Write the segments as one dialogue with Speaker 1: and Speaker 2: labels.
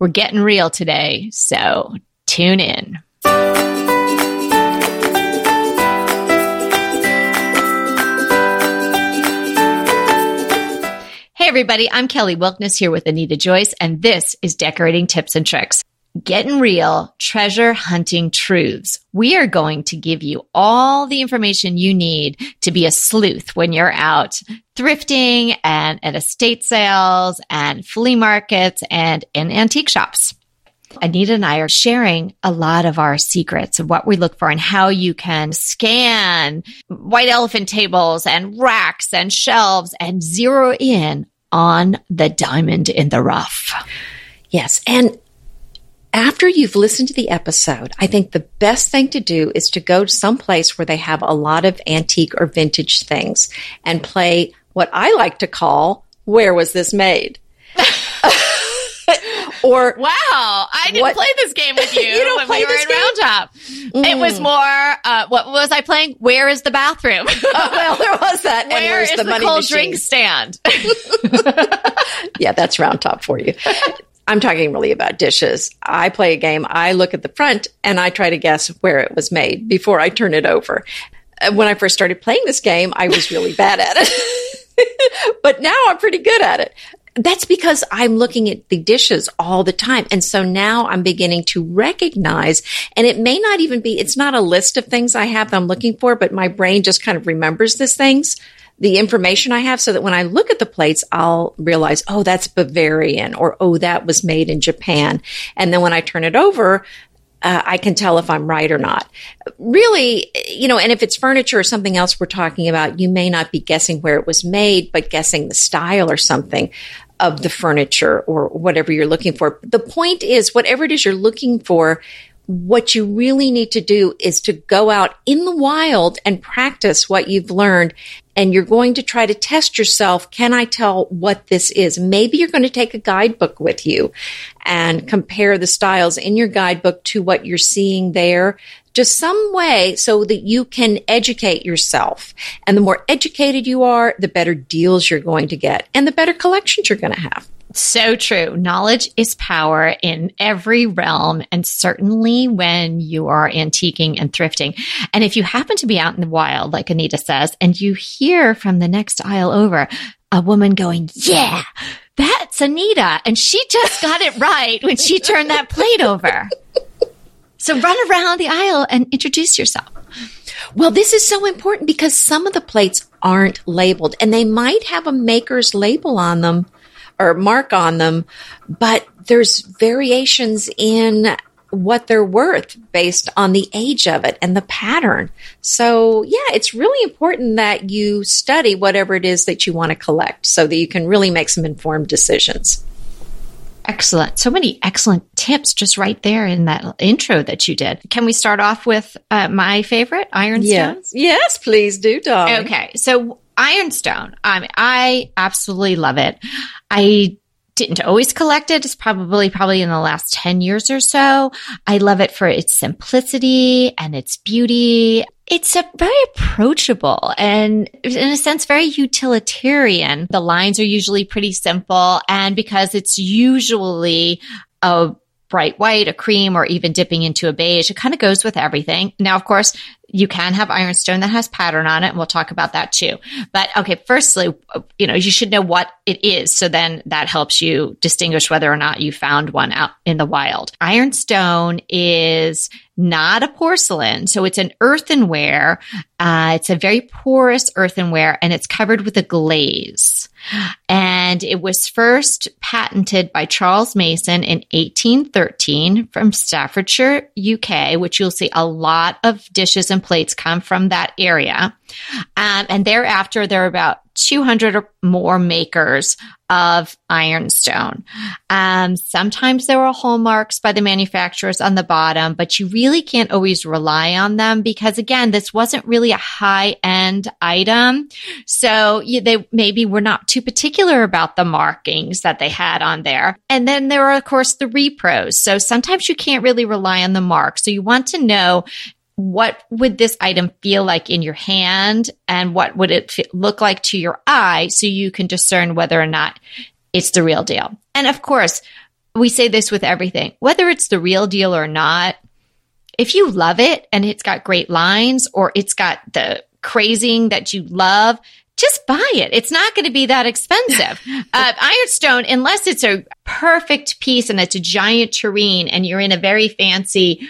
Speaker 1: We're getting real today, so tune in. Hey, everybody, I'm Kelly Wilkniss here with Anita Joyce, and this is Decorating Tips and Tricks. Getting real, treasure hunting truths. We are going to give you all the information you need to be a sleuth when you're out thrifting and at estate sales and flea markets and in antique shops. Anita and I are sharing a lot of our secrets of what we look for and how you can scan white elephant tables and racks and shelves and zero in on the diamond in the rough.
Speaker 2: Yes. And after you've listened to the episode, I think the best thing to do is to go to some place where they have a lot of antique or vintage things and play what I like to call Where Was This Made? or
Speaker 1: wow, I didn't what, play this game with you,
Speaker 2: you
Speaker 1: when we were in Round Top. Mm. It was more, uh, what was I playing? Where is the bathroom?
Speaker 2: uh, well, there was that.
Speaker 1: and Where is the, the cold machine? drink stand?
Speaker 2: yeah, that's Round Top for you. I'm talking really about dishes. I play a game. I look at the front and I try to guess where it was made before I turn it over. Uh, when I first started playing this game, I was really bad at it. but now I'm pretty good at it. That's because I'm looking at the dishes all the time. And so now I'm beginning to recognize, and it may not even be, it's not a list of things I have that I'm looking for, but my brain just kind of remembers these things the information I have so that when I look at the plates, I'll realize, oh, that's Bavarian or, oh, that was made in Japan. And then when I turn it over, uh, I can tell if I'm right or not. Really, you know, and if it's furniture or something else we're talking about, you may not be guessing where it was made, but guessing the style or something of the furniture or whatever you're looking for. The point is, whatever it is you're looking for, what you really need to do is to go out in the wild and practice what you've learned. And you're going to try to test yourself. Can I tell what this is? Maybe you're going to take a guidebook with you and compare the styles in your guidebook to what you're seeing there. Just some way so that you can educate yourself. And the more educated you are, the better deals you're going to get and the better collections you're going to have.
Speaker 1: So true. Knowledge is power in every realm, and certainly when you are antiquing and thrifting. And if you happen to be out in the wild, like Anita says, and you hear from the next aisle over a woman going, Yeah, that's Anita. And she just got it right when she turned that plate over. So run around the aisle and introduce yourself.
Speaker 2: Well, this is so important because some of the plates aren't labeled and they might have a maker's label on them or mark on them, but there's variations in what they're worth based on the age of it and the pattern. So, yeah, it's really important that you study whatever it is that you want to collect so that you can really make some informed decisions.
Speaker 1: Excellent. So many excellent tips just right there in that intro that you did. Can we start off with uh, my favorite, ironstones?
Speaker 2: Yes. yes, please do, darling.
Speaker 1: Okay. So ironstone, um, I absolutely love it. I didn't always collect it. It's probably, probably in the last 10 years or so. I love it for its simplicity and its beauty. It's a very approachable and in a sense, very utilitarian. The lines are usually pretty simple. And because it's usually a bright white, a cream, or even dipping into a beige. It kind of goes with everything. Now, of course, you can have ironstone that has pattern on it, and we'll talk about that too. But okay, firstly, you know, you should know what it is. So then that helps you distinguish whether or not you found one out in the wild. Ironstone is not a porcelain. So it's an earthenware. Uh, it's a very porous earthenware and it's covered with a glaze. And it was first patented by Charles Mason in 1813 from Staffordshire, UK, which you'll see a lot of dishes and plates come from that area. Um, and thereafter, there are about 200 or more makers of ironstone. Um, sometimes there are hallmarks by the manufacturers on the bottom, but you really can't always rely on them because again, this wasn't really a high end item. So you, they maybe were not too particular about the markings that they had on there. And then there are, of course, the repros. So sometimes you can't really rely on the mark. So you want to know what would this item feel like in your hand and what would it look like to your eye so you can discern whether or not it's the real deal. And of course, we say this with everything, whether it's the real deal or not. If you love it and it's got great lines or it's got the crazing that you love, just buy it. It's not going to be that expensive. uh, ironstone, unless it's a perfect piece and it's a giant tureen and you're in a very fancy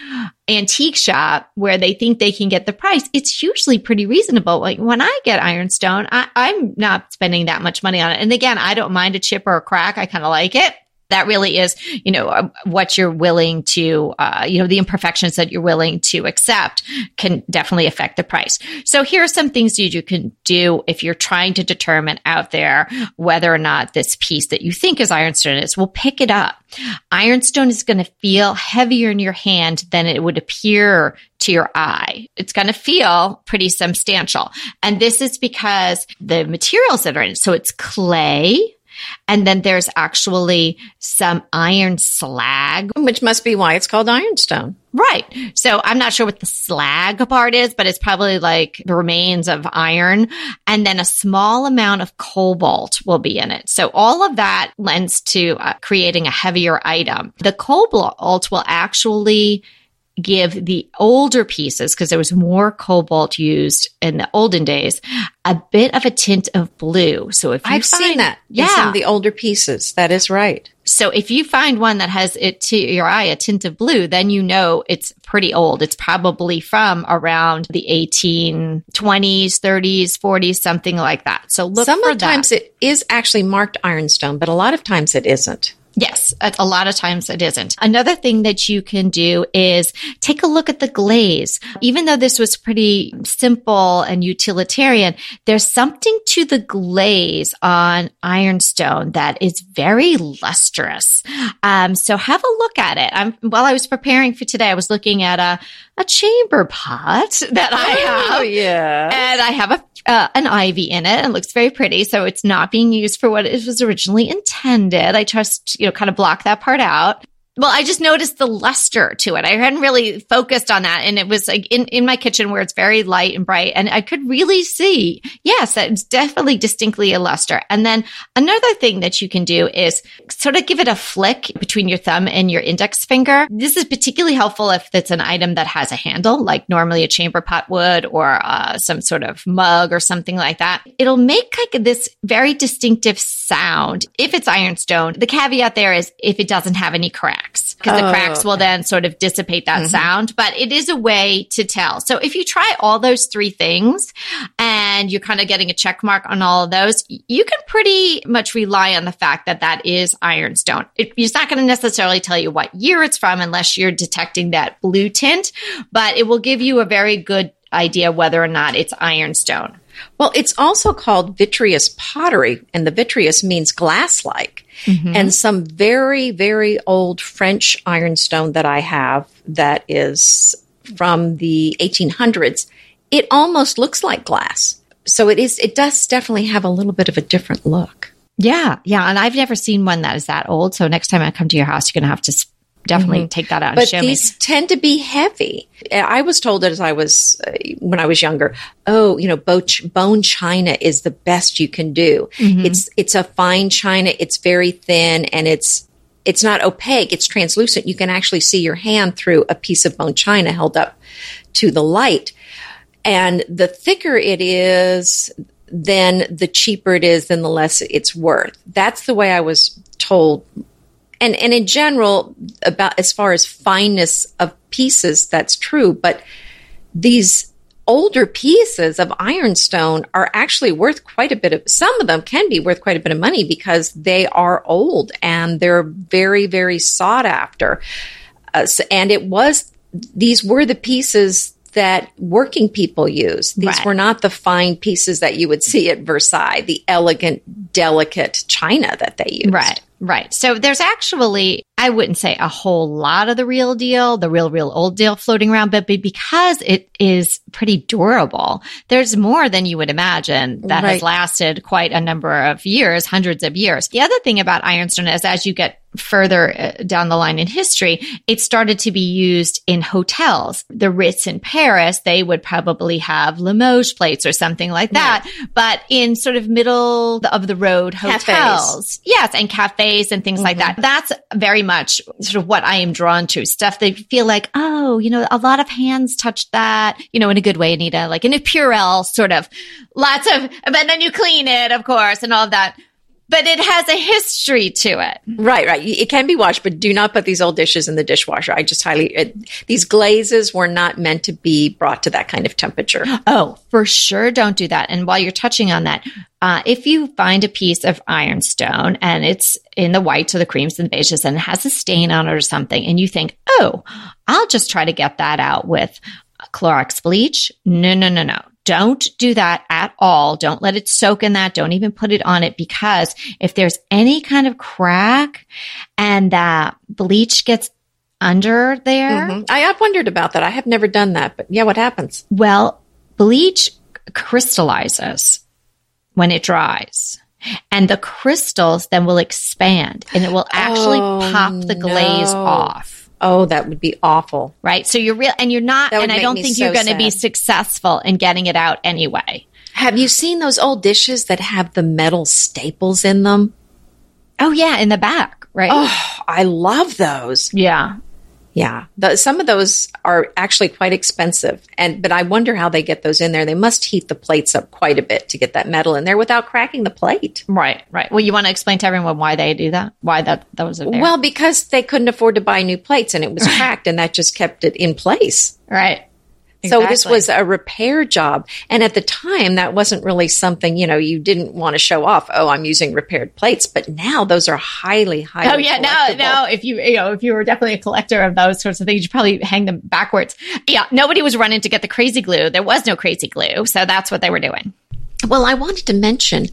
Speaker 1: antique shop where they think they can get the price, it's usually pretty reasonable. Like when I get ironstone, I, I'm not spending that much money on it. And again, I don't mind a chip or a crack. I kind of like it that really is, you know, uh, what you're willing to, uh, you know, the imperfections that you're willing to accept can definitely affect the price. So here are some things you can do if you're trying to determine out there whether or not this piece that you think is ironstone is. Well, pick it up. Ironstone is going to feel heavier in your hand than it would appear to your eye. It's going to feel pretty substantial. And this is because the materials that are in it. So it's clay, and then there's actually some iron slag.
Speaker 2: Which must be why it's called ironstone.
Speaker 1: Right. So I'm not sure what the slag part is, but it's probably like the remains of iron. And then a small amount of cobalt will be in it. So all of that lends to uh, creating a heavier item. The cobalt will actually give the older pieces, because there was more cobalt used in the olden days, a bit of a tint of blue. So if you
Speaker 2: I've
Speaker 1: find,
Speaker 2: seen that
Speaker 1: yeah,
Speaker 2: in some of the older pieces. That is right.
Speaker 1: so if you find one that has it to your eye a tint of blue, then you know it's pretty old. It's probably from around the 1820s, 30s, 40s, something like that. So look for
Speaker 2: Sometimes it is actually marked ironstone, but a lot of times it isn't.
Speaker 1: Yes, a lot of times it isn't. Another thing that you can do is take a look at the glaze. Even though this was pretty simple and utilitarian, there's something to the glaze on ironstone that is very lustrous. Um, so have a look at it. I'm, while I was preparing for today, I was looking at a, a chamber pot that I have.
Speaker 2: Oh, yeah.
Speaker 1: And I have a uh, an ivy in it. and It looks very pretty, so it's not being used for what it was originally intended. I just you know kind of block that part out. Well, I just noticed the luster to it. I hadn't really focused on that. And it was like in, in my kitchen where it's very light and bright. And I could really see, yes, it's definitely distinctly a luster. And then another thing that you can do is sort of give it a flick between your thumb and your index finger. This is particularly helpful if it's an item that has a handle, like normally a chamber pot would or uh, some sort of mug or something like that. It'll make like this very distinctive sound if it's ironstone. The caveat there is if it doesn't have any cracks because the
Speaker 2: Oh,
Speaker 1: cracks will then sort of dissipate that mm-hmm. sound, but it is a way to tell. So if you try all those three things and you're kind of getting a check mark on all of those, you can pretty much rely on the fact that that is ironstone. It, it's not going to necessarily tell you what year it's from unless you're detecting that blue tint, but it will give you a very good idea whether or not it's ironstone.
Speaker 2: Well, it's also called vitreous pottery, and the vitreous means glass like. Mm-hmm. And some very, very old French ironstone that I have that is from the 1800s, it almost looks like glass. So it is, it does definitely have a little bit of a different look.
Speaker 1: Yeah, yeah, and I've never seen one that is that old. So next time I come to your house, you're going to have to definitely take that out and
Speaker 2: But
Speaker 1: show
Speaker 2: these tend to be heavy. I was told as I was, uh, when I was younger, oh, you know, bo- bone china is the best you can do. It's, it's a fine china. It's very thin and it's, it's not opaque. It's translucent. You can actually see your hand through a piece of bone china held up to the light. And the thicker it is, then the cheaper it is, then the less it's worth. That's the way I was told and and in general about as far as fineness of pieces that's true but these older pieces of ironstone are actually worth quite a bit of some of them can be worth quite a bit of money because they are old and they're very very sought after. Uh, and it was these were the pieces that working people use. These
Speaker 1: Right.
Speaker 2: were not the fine pieces that you would see at Versailles, the elegant, delicate china that they used.
Speaker 1: Right, right. So there's actually, I wouldn't say a whole lot of the real deal, the real, real old deal floating around, but because it is pretty durable, there's more than you would imagine that has lasted quite a number of years, hundreds of years. The other thing about ironstone is as you get further uh, down the line in history, it started to be used in hotels. The Ritz in Paris, they would probably have Limoges plates or something like that. Right. But in sort of middle of the road hotels, cafes. yes, and cafes and things mm-hmm. like that. That's very much sort of what I am drawn to. Stuff they feel like, oh, you know, a lot of hands touched that, you know, in a good way, Anita, like in a Purell sort of lots of, but then you clean it, of course, and all of that but it has a history to it.
Speaker 2: Right, right. It can be washed, but do not put these old dishes in the dishwasher. I just highly, it, these glazes were not meant to be brought to that kind of temperature.
Speaker 1: Oh, for sure. Don't do that. And while you're touching on that, uh, if you find a piece of ironstone and it's in the whites or the creams and the beiges and it has a stain on it or something, and you think, oh, I'll just try to get that out with Clorox bleach. No, no, no, no. Don't do that at all. Don't let it soak in that. Don't even put it on it because if there's any kind of crack and that bleach gets under there.
Speaker 2: Mm-hmm. I have wondered about that. I have never done that, but yeah, what happens?
Speaker 1: Well, bleach crystallizes when it dries. And the crystals then will expand and it will actually oh, pop the glaze no. off.
Speaker 2: Oh, that would be awful.
Speaker 1: Right. So you're real, and you're not, and I don't think so you're going to be successful in getting it out anyway.
Speaker 2: Have you seen those old dishes that have the metal staples in them?
Speaker 1: Oh, yeah, in the back, right?
Speaker 2: Oh, I love those.
Speaker 1: Yeah.
Speaker 2: Yeah, the, some of those are actually quite expensive, and but I wonder how they get those in there. They must heat the plates up quite a bit to get that metal in there without cracking the plate.
Speaker 1: Right, right. Well, you want to explain to everyone why they do that? Why that that was there?
Speaker 2: Well, because they couldn't afford to buy new plates, and it was cracked, and that just kept it in place.
Speaker 1: Right.
Speaker 2: Exactly. So this was a repair job. And at the time, that wasn't really something, you know, you didn't want to show off. Oh, I'm using repaired plates. But now those are highly, highly.
Speaker 1: Oh yeah. Now, now if you, you know, if you were definitely a collector of those sorts of things, you probably hang them backwards. Yeah. Nobody was running to get the crazy glue. There was no crazy glue. So that's what they were doing.
Speaker 2: Well, I wanted to mention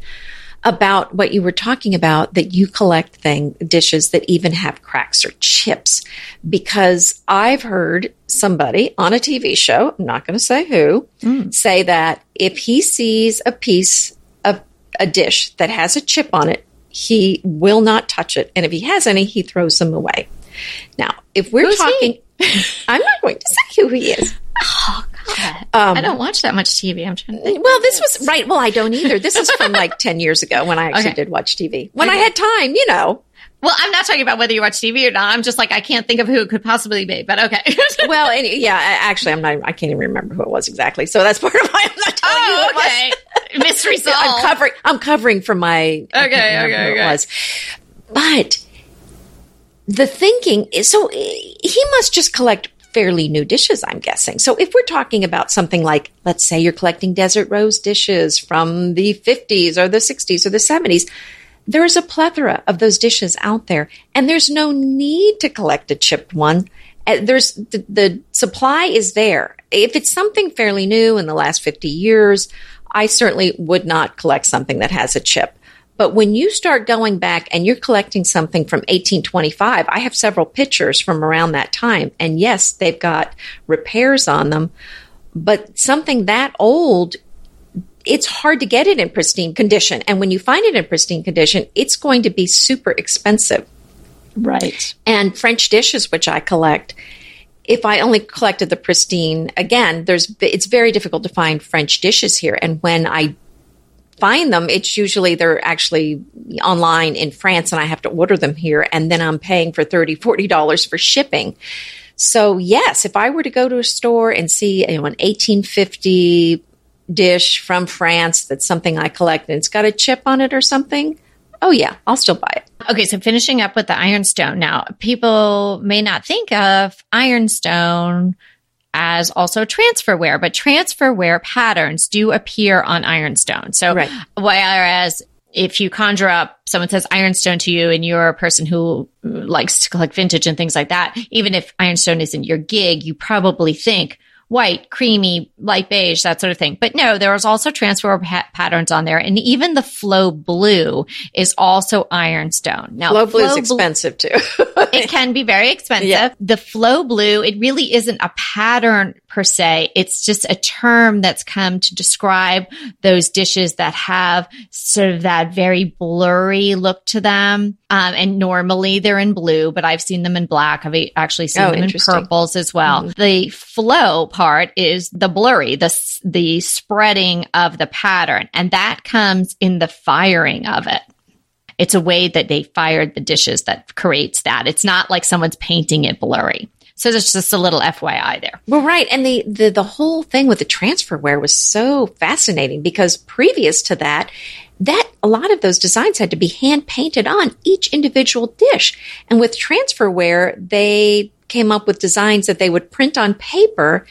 Speaker 2: about what you were talking about that you collect thing dishes that even have cracks or chips because I've heard somebody on a TV show, I'm not going to say who, mm. say that if he sees a piece of a dish that has a chip on it, he will not touch it and if he has any, he throws them away. Now, if we're
Speaker 1: Who's
Speaker 2: talking I'm not going to say who he is.
Speaker 1: Oh, um, I don't watch that much TV. I'm trying to think.
Speaker 2: Well, this was right. Well, I don't either. This is from like 10 years ago when I actually okay. did watch TV. When okay. I had time, you know.
Speaker 1: Well, I'm not talking about whether you watch TV or not. I'm just like, I can't think of who it could possibly be, but okay.
Speaker 2: well, and, yeah, actually, I'm not, I can't even remember who it was exactly. So that's part of why I'm not telling oh, you okay.
Speaker 1: Mystery solved.
Speaker 2: I'm covering, I'm covering for my,
Speaker 1: okay, okay, okay. was.
Speaker 2: But the thinking is, so he must just collect fairly new dishes, I'm guessing. So if we're talking about something like, let's say you're collecting desert rose dishes from the 50s or the 60s or the 70s, there's a plethora of those dishes out there, and there's no need to collect a chipped one. Uh, there's the, the supply is there. If it's something fairly new in the last 50 years, I certainly would not collect something that has a chip. But when you start going back and you're collecting something from 1825, I have several pictures from around that time. And yes, they've got repairs on them, but something that old, it's hard to get it in pristine condition. And when you find it in pristine condition, it's going to be super expensive.
Speaker 1: Right.
Speaker 2: And French dishes, which I collect, if I only collected the pristine, again, there's it's very difficult to find French dishes here. And when I find them, it's usually they're actually online in France and I have to order them here. And then I'm paying for $30, $40 for shipping. So yes, if I were to go to a store and see you know, an 1850 dish from France that's something I collect and it's got a chip on it or something, oh yeah, I'll still buy it.
Speaker 1: Okay, so finishing up with the ironstone. Now, people may not think of ironstone as also transferware, but transferware patterns do appear on ironstone. So right. whereas if you conjure up someone says ironstone to you and you're a person who likes to collect vintage and things like that, even if ironstone isn't your gig, you probably think, white, creamy, light beige, that sort of thing. But no, there was also transfer pa- patterns on there. And even the flow blue is also ironstone.
Speaker 2: Now, flow blue is expensive too.
Speaker 1: it can be very expensive. Yeah. The flow blue, it really isn't a pattern
Speaker 3: per se. It's just a term that's come to describe those dishes that have sort of that very blurry look to them. Um, and normally they're in blue, but I've seen them in black. I've actually seen
Speaker 2: Oh,
Speaker 3: them in purples as well. The flow part is the blurry, the, the spreading of the pattern. And that comes in the firing of it. It's a way that they fired the dishes that creates that. It's not like someone's painting it blurry. So there's just a little FYI there.
Speaker 2: Well, right. And the, the, the whole thing with the transferware was so fascinating because previous to that, that a lot of those designs had to be hand painted on each individual dish. And with transferware, they came up with designs that they would print on paper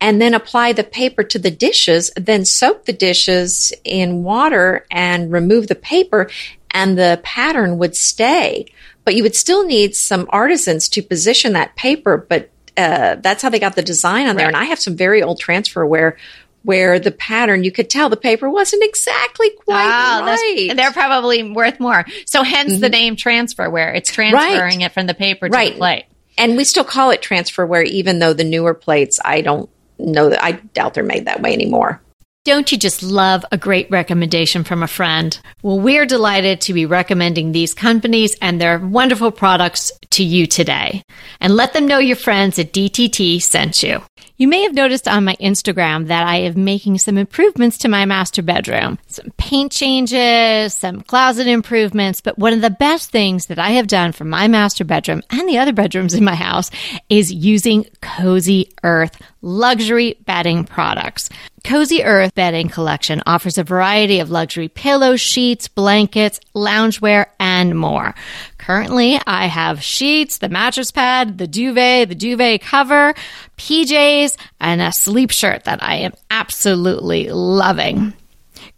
Speaker 2: and then apply the paper to the dishes, then soak the dishes in water and remove the paper and the pattern would stay. But you would still need some artisans to position that paper, but uh, that's how they got the design on there.
Speaker 3: Right.
Speaker 2: And I have some very old transferware where the pattern, you could tell the paper wasn't exactly quite
Speaker 3: that's-
Speaker 2: right.
Speaker 3: they're probably worth more. So hence the name transfer where it's transferring it from the paper to
Speaker 2: Right.
Speaker 3: the plate.
Speaker 2: and we still call it transferware, even though the newer plates, I don't know that, I doubt they're made that way anymore.
Speaker 1: Don't you just love a great recommendation from a friend? Well, we're delighted to be recommending these companies and their wonderful products to you today. And let them know your friends at DTT sent you. You may have noticed on my Instagram that I am making some improvements to my master bedroom. Some paint changes, some closet improvements, but one of the best things that I have done for my master bedroom and the other bedrooms in my house is using Cozy Earth luxury bedding products. Cozy Earth Bedding Collection offers a variety of luxury pillows, sheets, blankets, loungewear, and more. Currently, I have sheets, the mattress pad, the duvet, the duvet cover, PJs, and a sleep shirt that I am absolutely loving.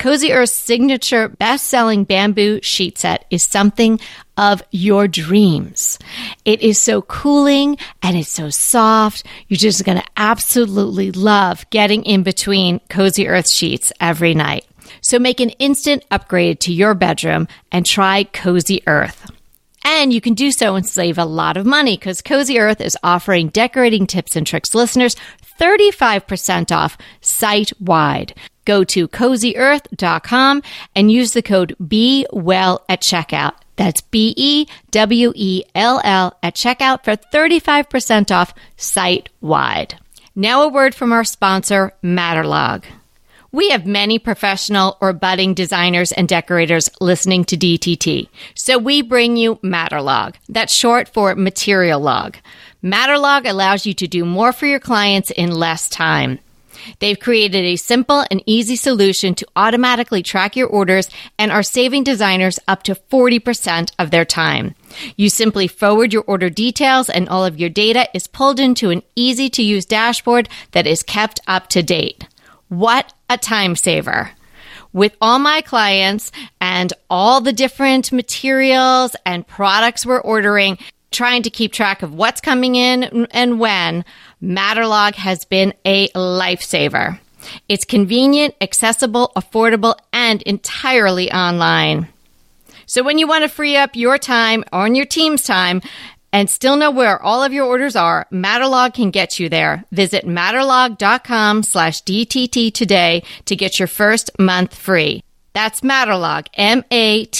Speaker 1: Cozy Earth's signature best selling bamboo sheet set is something of your dreams. It is so cooling and it's so soft. You're just going to absolutely love getting in between Cozy Earth sheets every night. So make an instant upgrade to your bedroom and try Cozy Earth. And you can do so and save a lot of money because Cozy Earth is offering decorating tips and tricks listeners 35% off site wide. Go to cozyearth.com and use the code Be Well at checkout. That's B E W E L L at checkout for 35% off site wide. Now, a word from our sponsor, Materlog. We have many professional or budding designers and decorators listening to DTT. So we bring you Materlog. That's short for Material Log. Materlog allows you to do more for your clients in less time. They've created a simple and easy solution to automatically track your orders and are saving designers up to 40% of their time. You simply forward your order details and all of your data is pulled into an easy to use dashboard that is kept up to date. What a time saver. With all my clients and all the different materials and products we're ordering, trying to keep track of what's coming in and when, Materlog has been a lifesaver. It's convenient, accessible, affordable, and entirely online. So when you want to free up your time or your team's time and still know where all of your orders are, Materlog can get you there. Visit materlog.com slash DTT today to get your first month free. That's Materlog, M-A-T-E-R-L-O-G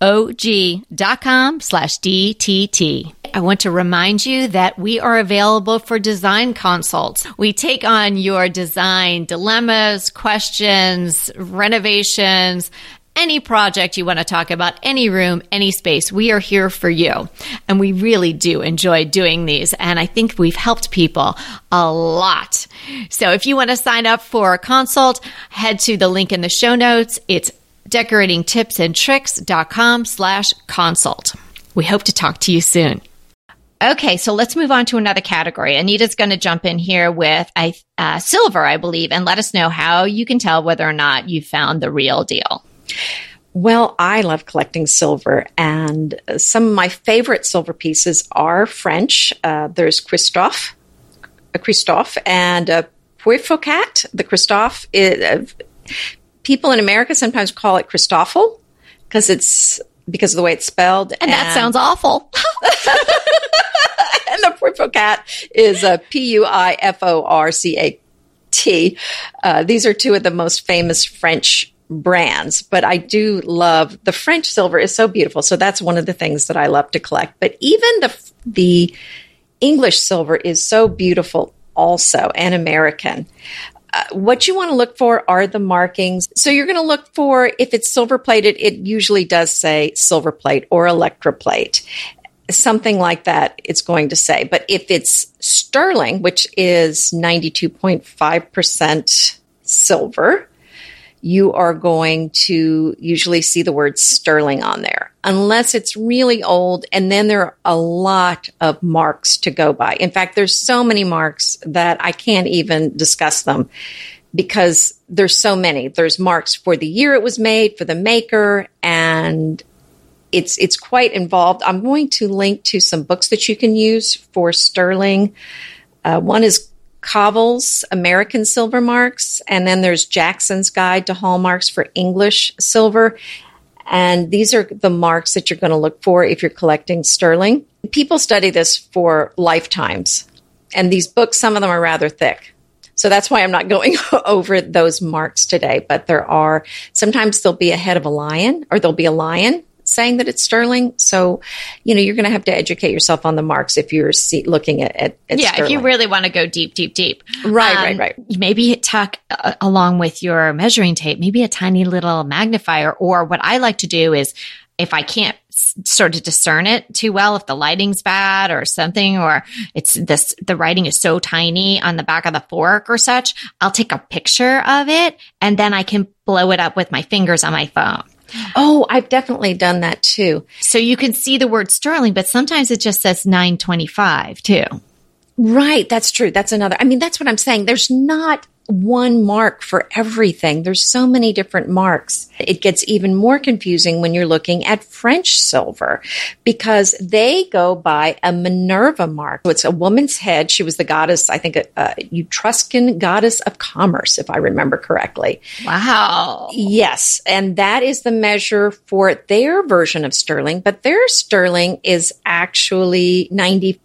Speaker 1: dot com slash DTT. I want to remind you that we are available for design consults. We take on your design dilemmas, questions, renovations, any project you want to talk about, any room, any space, we are here for you. And we really do enjoy doing these. And I think we've helped people a lot. So if you want to sign up for a consult, head to the link in the show notes. It's decoratingtipsandtricks.com slash consult. We hope to talk to you soon.
Speaker 3: Okay, so let's move on to another category. Anita's going to jump in here with I, uh, silver, I believe, and let us know how you can tell whether or not you found the real deal.
Speaker 2: Well, I love collecting silver, and uh, some of my favorite silver pieces are French. Uh, there's Christofle, a Christofle, and a Puiforcat. The Christofle, is, uh, people in America sometimes call it Christoffel because it's because of the way it's spelled,
Speaker 3: And that sounds awful.
Speaker 2: and the Puiforcat is a P U I F O R C A T. Uh, these are two of the most famous French brands, but I do love the French silver is so beautiful. So that's one of the things that I love to collect. But even the the English silver is so beautiful also and American. Uh, what you want to look for are the markings. So you're going to look for if it's silver plated, it usually does say silver plate or electroplate. Something like that, it's going to say. But if it's sterling, which is 92.5% silver, you are going to usually see the word sterling on there, unless it's really old. And then there are a lot of marks to go by. In fact, there's so many marks that I can't even discuss them because there's so many. There's marks for the year it was made, for the maker, and it's it's quite involved. I'm going to link to some books that you can use for sterling. Uh, one is Kovel's American silver marks, and then there's Jackson's Guide to Hallmarks for English silver. And these are the marks that you're going to look for if you're collecting sterling. People study this for lifetimes, and these books, some of them are rather thick. So that's why I'm not going over those marks today. But there are sometimes there'll be a head of a lion, or there'll be a lion saying that it's sterling. So, you know, you're going to have to educate yourself on the marks if you're see, looking at, at, at
Speaker 1: yeah,
Speaker 2: sterling.
Speaker 1: if you really want to go deep, deep, deep.
Speaker 2: Right, um, right, right.
Speaker 1: Maybe tuck uh, along with your measuring tape, maybe a tiny little magnifier. Or what I like to do is if I can't sort of discern it too well if the lighting's bad or something or it's this the writing is so tiny on the back of the fork or such i'll take a picture of it and then i can blow it up with my fingers on my phone
Speaker 2: Oh, I've definitely done that too.
Speaker 1: So you can see the word sterling, but sometimes it just says 925 too.
Speaker 2: Right. That's true. That's another. I mean, that's what I'm saying. There's not one mark for everything. There's so many different marks. It gets even more confusing when you're looking at French silver because they go by a Minerva mark. So it's a woman's head. She was the goddess, I think, a, a Etruscan goddess of commerce, if I remember correctly.
Speaker 1: Wow.
Speaker 2: Yes. And that is the measure for their version of sterling, but their sterling is actually 95%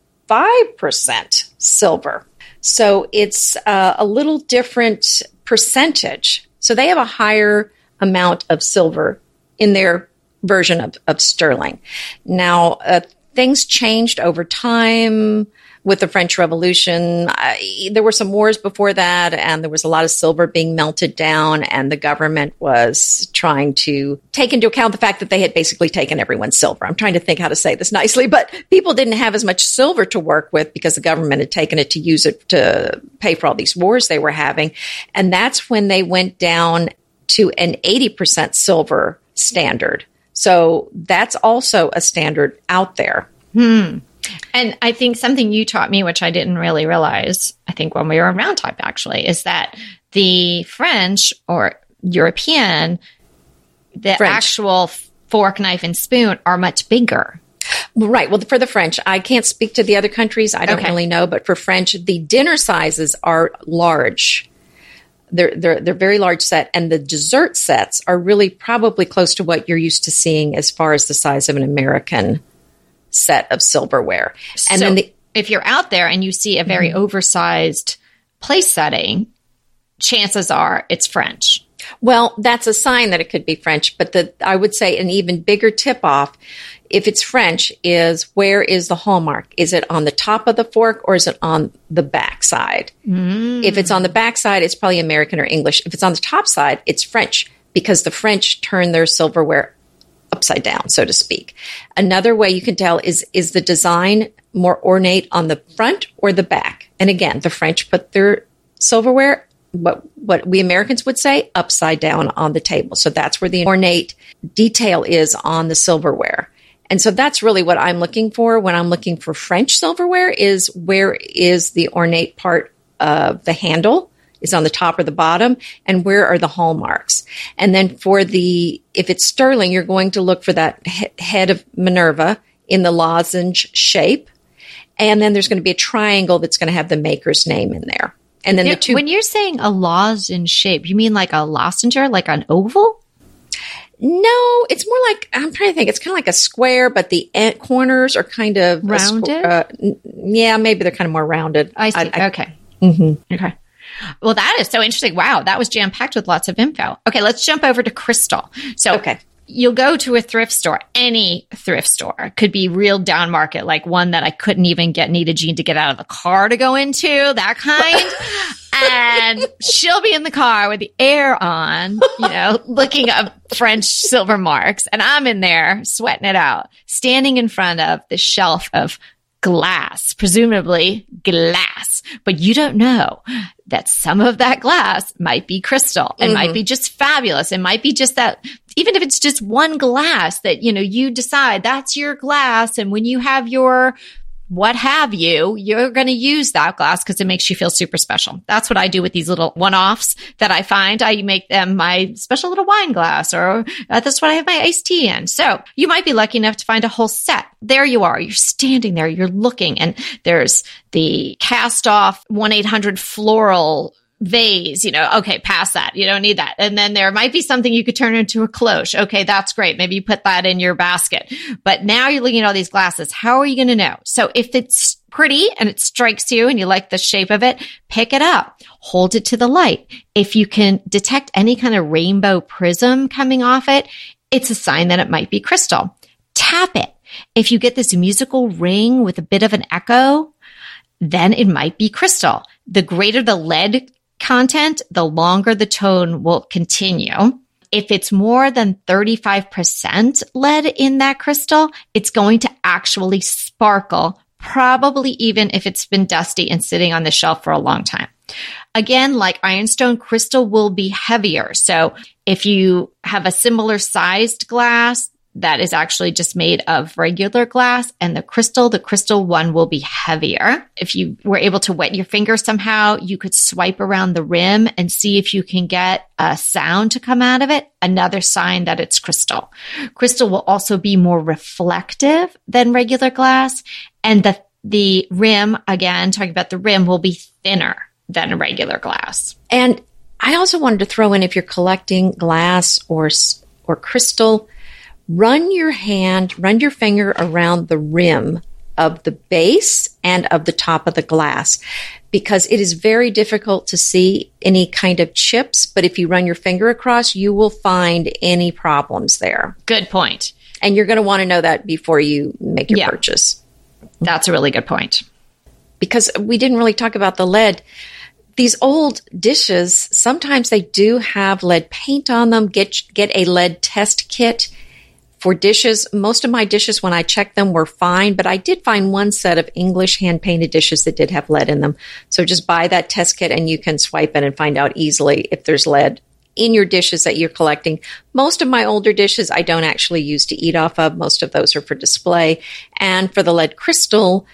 Speaker 2: silver. So it's uh, a little different percentage. So they have a higher amount of silver in their version of, of sterling. Now, uh, things changed over time with the French Revolution. I, there were some wars before that, and there was a lot of silver being melted down, and the government was trying to take into account the fact that they had basically taken everyone's silver. I'm trying to think how to say this nicely, but people didn't have as much silver to work with because the government had taken it to use it to pay for all these wars they were having. And that's when they went down to an 80% silver standard. So that's also a standard out there.
Speaker 1: Hmm. And I think something you taught me, which I didn't really realize, I think when we were in Round Top actually, is that the French or European, the French. actual fork, knife, and spoon are much bigger.
Speaker 2: Right. Well, for the French, I can't speak to the other countries. I don't okay. really know, but for French, the dinner sizes are large. They're, they're, they're very large set and the dessert sets are really probably close to what you're used to seeing as far as the size of an American set of silverware.
Speaker 1: And so then the, if you're out there and you see a very mm-hmm. oversized place setting, chances are it's French.
Speaker 2: Well, that's a sign that it could be French, but the I would say an even bigger tip off if it's French is where is the hallmark? Is it on the top of the fork or is it on the back side? Mm. If it's on the back side, it's probably American or English. If it's on the top side, it's French because the French turn their silverware upside down, so to speak. Another way you can tell is is the design more ornate on the front or the back? And again, the French put their silverware what what we Americans would say upside down on the table. So that's where the ornate detail is on the silverware. And so that's really what I'm looking for when I'm looking for French silverware is where is the ornate part of the handle is on the top or the bottom and where are the hallmarks. And then for the, if it's sterling, you're going to look for that he- head of Minerva in the lozenge shape. And then there's going to be a triangle that's going to have the maker's name in there. And then
Speaker 1: the
Speaker 2: two.
Speaker 1: When you're saying a lozenge shape, you mean like a lozenge, like an oval?
Speaker 2: No, it's more like I'm trying to think. It's kind of like a square, but the corners are kind of a squ-
Speaker 1: Rounded?
Speaker 2: uh, n- yeah, maybe they're kind of more rounded.
Speaker 1: I see.
Speaker 2: I-
Speaker 1: okay.
Speaker 2: Mhm.
Speaker 1: Okay. Well, that is so interesting. Wow, that was jam packed with lots of info. Okay, let's jump over to Crystal. So,
Speaker 2: Okay.
Speaker 1: you'll go to a thrift store, any thrift store, could be real down market, like one that I couldn't even get Nita Jean to get out of the car to go into, that kind. and she'll be in the car with the air on, you know, looking up French silver marks. And I'm in there sweating it out, standing in front of the shelf of glass, presumably glass, but you don't know that some of that glass might be crystal. It might mm-hmm. be just fabulous. It might be just that, even if it's just one glass that, you know, you decide that's your glass. And when you have your what have you, you're going to use that glass because it makes you feel super special. That's what I do with these little one offs that I find. I make them my special little wine glass or uh, that's what I have my iced tea in. So you might be lucky enough to find a whole set. There you are. You're standing there. You're looking and there's the cast off 1-800 floral vase, you know, okay, pass that. You don't need that. And then there might be something you could turn into a cloche. Okay, that's great. Maybe you put that in your basket. But now you're looking at all these glasses. How are you going to know? So if it's pretty and it strikes you and you like the shape of it, pick it up, hold it to the light. If you can detect any kind of rainbow prism coming off it, it's a sign that it might be crystal. Tap it. If you get this musical ring with a bit of an echo, then it might be crystal. The greater the lead content, the longer the tone will continue. If it's more than 35% lead in that crystal, it's going to actually sparkle, probably even if it's been dusty and sitting on the shelf for a long time. Again, like ironstone, crystal will be heavier. So if you have a similar sized glass, that is actually just made of regular glass and the crystal, the crystal one will be heavier. If you were able to wet your finger somehow, you could swipe around the rim and see if you can get a sound to come out of it. Another sign that it's crystal. Crystal will also be more reflective than regular glass and the, the rim, again, talking about the rim will be thinner than a regular glass.
Speaker 2: And I also wanted to throw in if you're collecting glass or or crystal, run your hand, run your finger around the rim of the base and of the top of the glass because it is very difficult to see any kind of chips, but if you run your finger across, you will find any problems there.
Speaker 1: Good point.
Speaker 2: And you're going to want to know that before you make your
Speaker 1: Yeah.
Speaker 2: purchase.
Speaker 1: That's a really good point.
Speaker 2: because we didn't really talk about the lead. These old dishes, sometimes they do have lead paint on them. Get get a lead test kit for dishes. Most of my dishes when I checked them were fine, but I did find one set of English hand painted dishes that did have lead in them. So just buy that test kit and you can swipe it and find out easily if there's lead in your dishes that you're collecting. Most of my older dishes I don't actually use to eat off of. Most of those are for display. And for the lead crystal,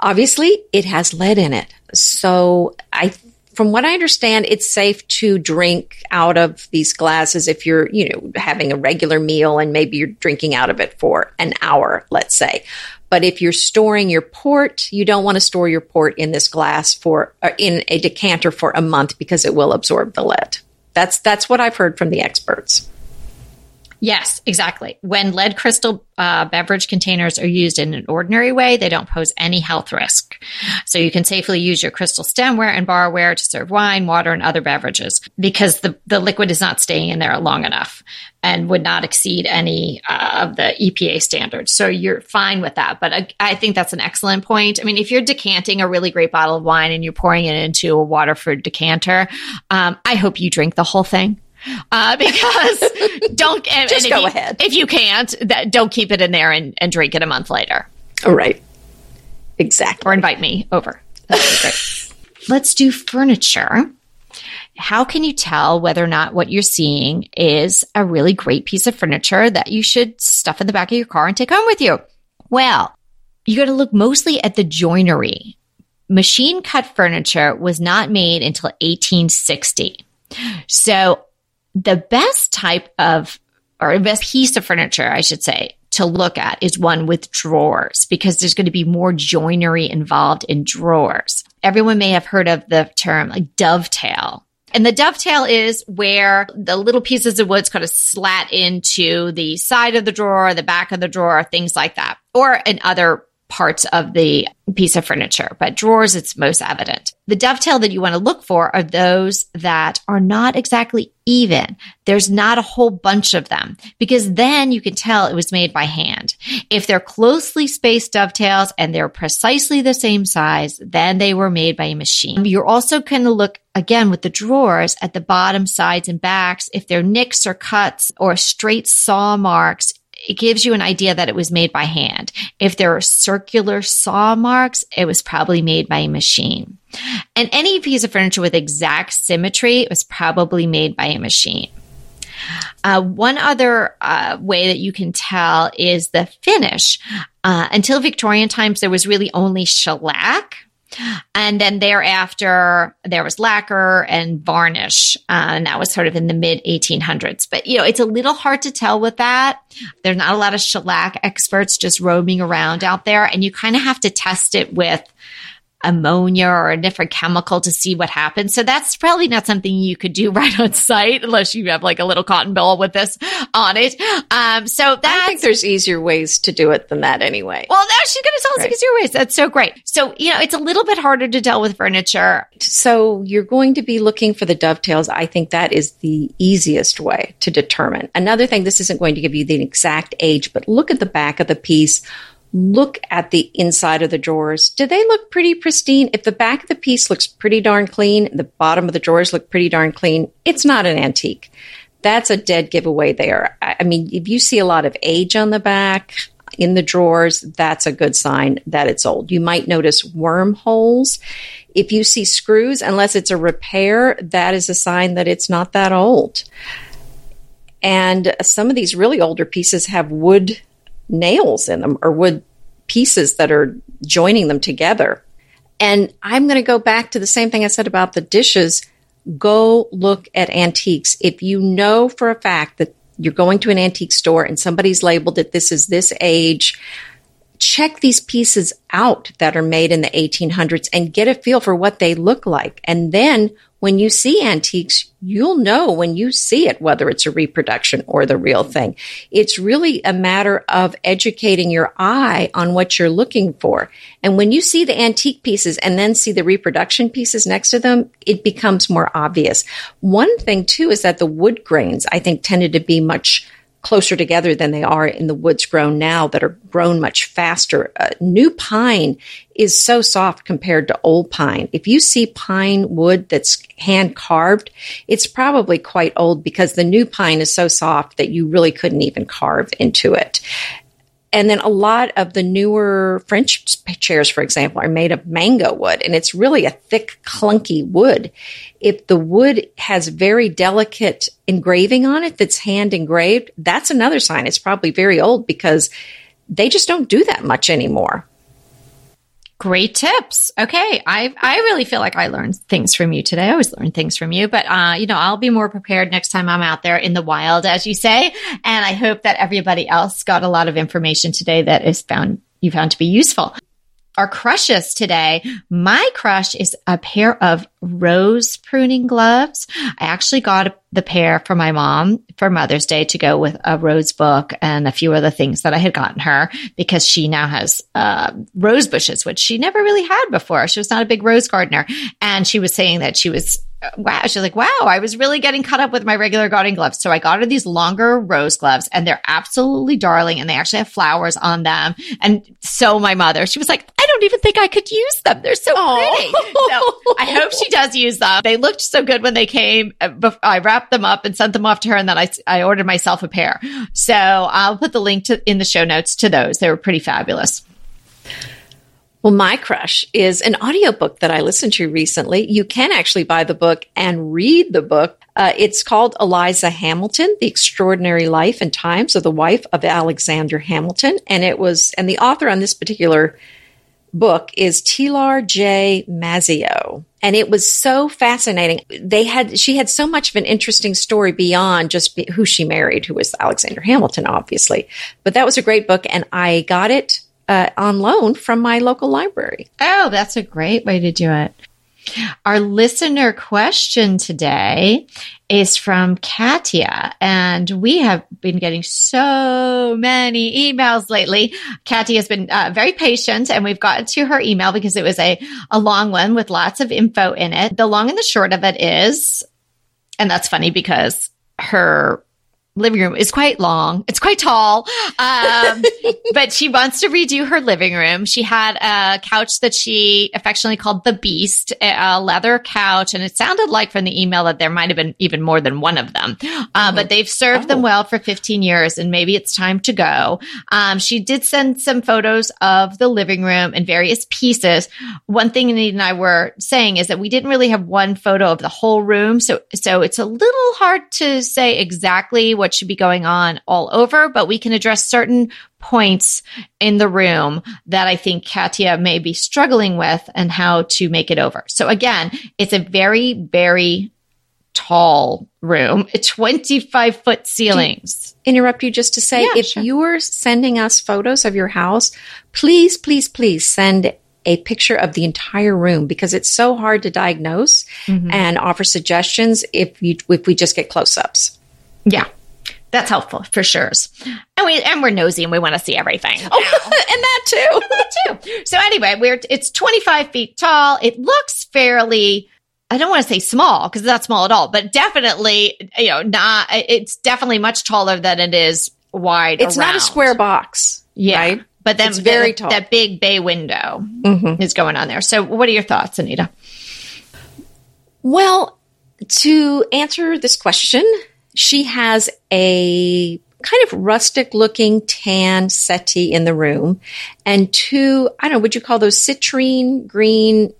Speaker 2: obviously it has lead in it. So I from what I understand, it's safe to drink out of these glasses if you're, you know, having a regular meal and maybe you're drinking out of it for an hour, let's say. But if you're storing your port, you don't want to store your port in this glass for uh, in a decanter for a month because it will absorb the lead. That's that's what I've heard from the experts.
Speaker 1: Yes, exactly. When lead crystal uh, beverage containers are used in an ordinary way, they don't pose any health risk. So you can safely use your crystal stemware and barware to serve wine, water, and other beverages because the, the liquid is not staying in there long enough and would not exceed any uh, of the EPA standards. So you're fine with that. But I, I think that's an excellent point. I mean, if you're decanting a really great bottle of wine and you're pouring it into a Waterford decanter, um, I hope you drink the whole thing uh, because don't and,
Speaker 2: Just
Speaker 1: and if
Speaker 2: go
Speaker 1: you-
Speaker 2: ahead.
Speaker 1: If you can't, that, don't keep it in there and, and drink it a month later,
Speaker 2: All right. Exactly.
Speaker 1: or invite me over. That would be great. Let's do furniture. How can you tell whether or not what you're seeing is a really great piece of furniture that you should stuff in the back of your car and take home with you? Well, you got to look mostly at the joinery. Machine cut furniture was not made until 1860. So the best type of, or best piece of furniture, I should say, to look at is one with drawers because there's going to be more joinery involved in drawers. Everyone may have heard of the term like dovetail. And the dovetail is where the little pieces of wood kind of slat into the side of the drawer, the back of the drawer, things like that, or in other parts of the piece of furniture, but drawers, it's most evident. The dovetail that you want to look for are those that are not exactly even. There's not a whole bunch of them because then you can tell it was made by hand. If they're closely spaced dovetails and they're precisely the same size, then they were made by a machine. You're also going to look again with the drawers at the bottom, sides, and backs. If they're nicks or cuts or straight saw marks, it gives you an idea that it was made by hand. If there are circular saw marks, it was probably made by a machine. And any piece of furniture with exact symmetry was probably made by a machine. Uh, one other uh, way that you can tell is the finish. Uh, until Victorian times, there was really only shellac and then thereafter, there was lacquer and varnish. Uh, and that was sort of in the mid 1800s. But, you know, it's a little hard to tell with that. There's not a lot of shellac experts just roaming around out there. And you kind of have to test it with ammonia or a different chemical to see what happens. So that's probably not something you could do right on site unless you have like a little cotton ball with this on it. Um, so
Speaker 2: I think there's easier ways to do it than that anyway.
Speaker 1: Well, now she's going to tell us right. easier ways. That's so great. So, you know, it's a little bit harder to tell with furniture.
Speaker 2: So you're going to be looking for the dovetails. I think that is the easiest way to determine. Another thing, this isn't going to give you the exact age, but look at the back of the piece look at the inside of the drawers. Do they look pretty pristine? If the back of the piece looks pretty darn clean, the bottom of the drawers look pretty darn clean, it's not an antique. That's a dead giveaway there. I mean, if you see a lot of age on the back, in the drawers, that's a good sign that it's old. You might notice wormholes. If you see screws, unless it's a repair, that is a sign that it's not that old. And some of these really older pieces have wood nails in them or wood pieces that are joining them together. And I'm going to go back to the same thing I said about the dishes. Go look at antiques. If you know for a fact that you're going to an antique store and somebody's labeled it, this is this age, check these pieces out that are made in the 1800s and get a feel for what they look like. And then when you see antiques, you'll know when you see it whether it's a reproduction or the real thing. It's really a matter of educating your eye on what you're looking for. And when you see the antique pieces and then see the reproduction pieces next to them, it becomes more obvious. One thing too is that the wood grains, I think, tended to be much closer together than they are in the woods grown now that are grown much faster. Uh, new pine is so soft compared to old pine. If you see pine wood that's hand carved, it's probably quite old because the new pine is so soft that you really couldn't even carve into it. And then a lot of the newer French chairs, for example, are made of mango wood and it's really a thick, clunky wood. If the wood has very delicate engraving on it that's hand engraved, that's another sign it's probably very old because they just don't do that much anymore.
Speaker 1: Great tips. Okay. I, I really feel like I learned things from you today. I always learn things from you, but, uh, you know, I'll be more prepared next time I'm out there in the wild, as you say. And I hope that everybody else got a lot of information today that is found, you found to be useful our crushes today. My crush is a pair of rose pruning gloves. I actually got the pair for my mom for Mother's Day to go with a rose book and a few other things that I had gotten her because she now has uh, rose bushes, which she never really had before. She was not a big rose gardener. And she was saying that she was wow. She's like, wow, I was really getting cut up with my regular gardening gloves. So I got her these longer rose gloves and they're absolutely darling and they actually have flowers on them. And so my mother, she was like, I don't even think I could use them. They're so Aww. pretty. So I hope she does use them. They looked so good when they came. Uh, I wrapped them up and sent them off to her and then I, I ordered myself a pair. So I'll put the link to in the show notes to those. They were pretty fabulous.
Speaker 2: Well, my crush is an audiobook that I listened to recently. You can actually buy the book and read the book. Uh, it's called Eliza Hamilton, The Extraordinary Life and Times of the Wife of Alexander Hamilton. And it was, and the author on this particular book is Tilar J. Mazzeo. And it was so fascinating. They had, she had so much of an interesting story beyond just be, who she married, who was Alexander Hamilton, obviously. But that was a great book. And I got it uh, on loan from my local library.
Speaker 1: Oh, that's a great way to do it. Our listener question today is from Katia, and we have been getting so many emails lately. Katia has been uh, very patient, and we've gotten to her email because it was a, a long one with lots of info in it. The long and the short of it is, and that's funny because her living room is quite long. It's quite tall. Um, but she wants to redo her living room. She had a couch that she affectionately called the Beast, a leather couch. And it sounded like from the email that there might have been even more than one of them. Uh, but they've served oh. them well for 15 years and maybe it's time to go. Um, she did send some photos of the living room and various pieces. One thing Anita and I were saying is that we didn't really have one photo of the whole room. So, so it's a little hard to say exactly what should be going on all over, but we can address certain points in the room that I think Katia may be struggling with and how to make it over. So again, it's a very, very tall room, 25 foot ceilings.
Speaker 2: Interrupt you just to say, yeah, if sure. you're sending us photos of your house, please, please, please send a picture of the entire room because it's so hard to diagnose mm-hmm. and offer suggestions if you if we just get close ups.
Speaker 1: Yeah. That's helpful for sure. And we and we're nosy and we want to see everything.
Speaker 2: Oh, and that too.
Speaker 1: that too. So anyway, we're it's 25 feet tall. It looks fairly I don't want to say small because it's not small at all, but definitely, you know, not it's definitely much taller than it is wide.
Speaker 2: It's not a square box.
Speaker 1: Yeah. Right? But then it's very the, tall. that big bay window mm-hmm. is going on there. So what are your thoughts, Anita?
Speaker 2: Well, to answer this question, she has a kind of rustic looking tan settee in the room and two, I don't know, would you call those citrine green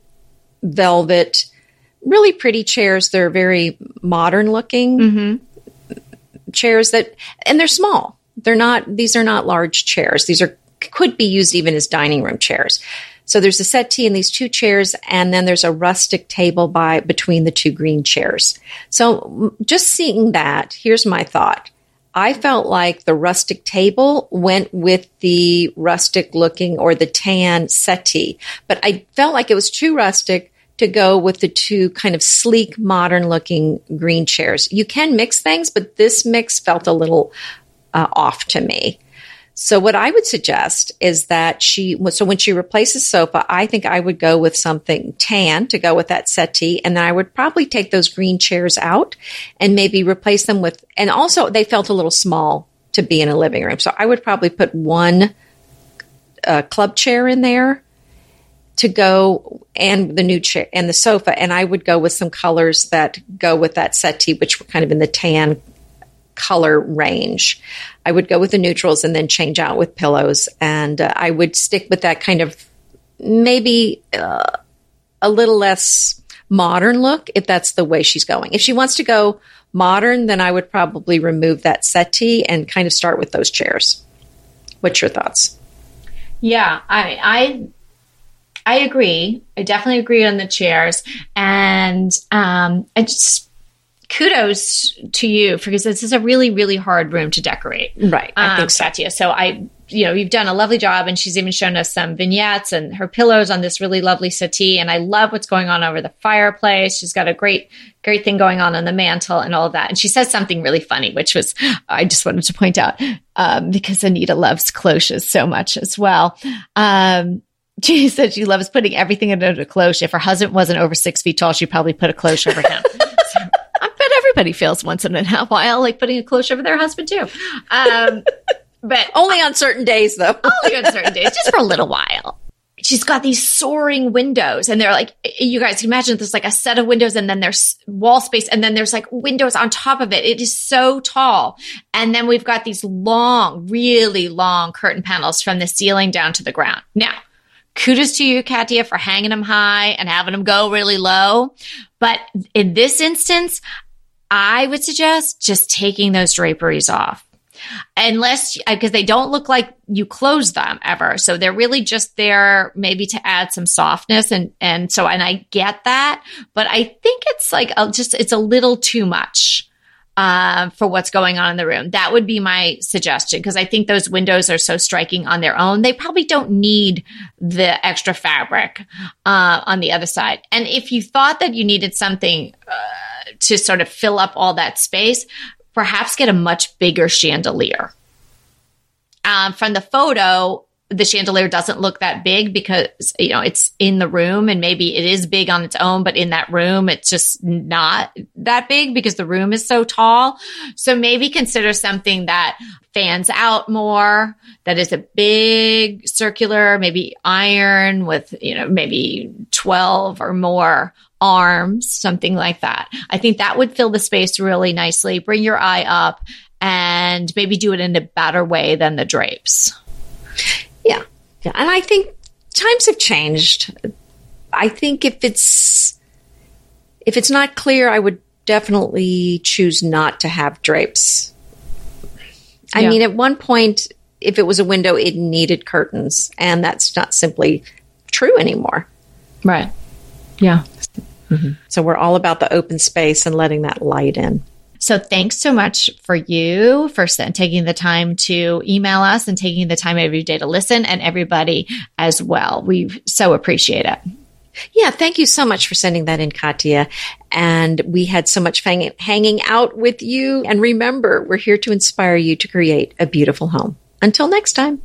Speaker 2: velvet, really pretty chairs. They're very modern looking mm-hmm. chairs that, and they're small. They're not, these are not large chairs. These are, could be used even as dining room chairs. So there's a settee and these two chairs, and then there's a rustic table by between the two green chairs. So just seeing that, here's my thought. I felt like the rustic table went with the rustic looking or the tan settee, but I felt like it was too rustic to go with the two kind of sleek, modern looking green chairs. You can mix things, but this mix felt a little uh, off to me. So what I would suggest is that she, so when she replaces sofa, I think I would go with something tan to go with that settee. And then I would probably take those green chairs out and maybe replace them with, and also they felt a little small to be in a living room. So I would probably put one uh, club chair in there to go and the new chair and the sofa. And I would go with some colors that go with that settee, which were kind of in the tan color range. I would go with the neutrals and then change out with pillows. And uh, I would stick with that kind of maybe uh, a little less modern look if that's the way she's going. If she wants to go modern, then I would probably remove that settee and kind of start with those chairs. What's your thoughts?
Speaker 1: Yeah, I I I agree. I definitely agree on the chairs, and um, I just kudos to you because this is a really, really hard room to decorate.
Speaker 2: Right.
Speaker 1: I um, think so. Satya. So I, you know, you've done a lovely job and she's even shown us some vignettes and her pillows on this really lovely settee. And I love what's going on over the fireplace. She's got a great, great thing going on on the mantle and all of that. And she says something really funny, which was, I just wanted to point out, um, because Anita loves cloches so much as well. Um, she said she loves putting everything into a cloche. If her husband wasn't over six feet tall, she'd probably put a cloche over him. everybody feels once in a while like putting a cloche over their husband too. Um, but
Speaker 2: only on certain days though.
Speaker 1: only on certain days, just for a little while. She's got these soaring windows and they're like, you guys can imagine there's like a set of windows and then there's wall space and then there's like windows on top of it. It is so tall. And then we've got these long, really long curtain panels from the ceiling down to the ground. Now, kudos to you, Katia, for hanging them high and having them go really low. But in this instance, I would suggest just taking those draperies off. Unless, because they don't look like you close them ever. So they're really just there maybe to add some softness. And, and so, and I get that, but I think it's like a, just, it's a little too much. um, for what's going on in the room. That would be my suggestion because I think those windows are so striking on their own. They probably don't need the extra fabric uh, on the other side. And if you thought that you needed something uh, to sort of fill up all that space, perhaps get a much bigger chandelier. Um, from the photo, the chandelier doesn't look that big because you know it's in the room and maybe it is big on its own but in that room it's just not that big because the room is so tall. So maybe consider something that fans out more that is a big circular maybe iron with you know maybe 12 or more arms something like that. I think that would fill the space really nicely. Bring your eye up and maybe do it in a better way than the drapes
Speaker 2: yeah. Yeah. And I think times have changed. I think if it's if it's not clear, I would definitely choose not to have drapes. I yeah. mean, at one point, if it was a window, it needed curtains, and that's not simply true anymore.
Speaker 1: Right. Yeah.
Speaker 2: Mm-hmm. So we're all about the open space and letting that light in.
Speaker 1: So thanks so much for you for taking the time to email us and taking the time every day to listen and everybody as well. We so appreciate it.
Speaker 2: Yeah, thank you so much for sending that in, Katia. And we had so much fang- hanging out with you. And remember, we're here to inspire you to create a beautiful home. Until next time.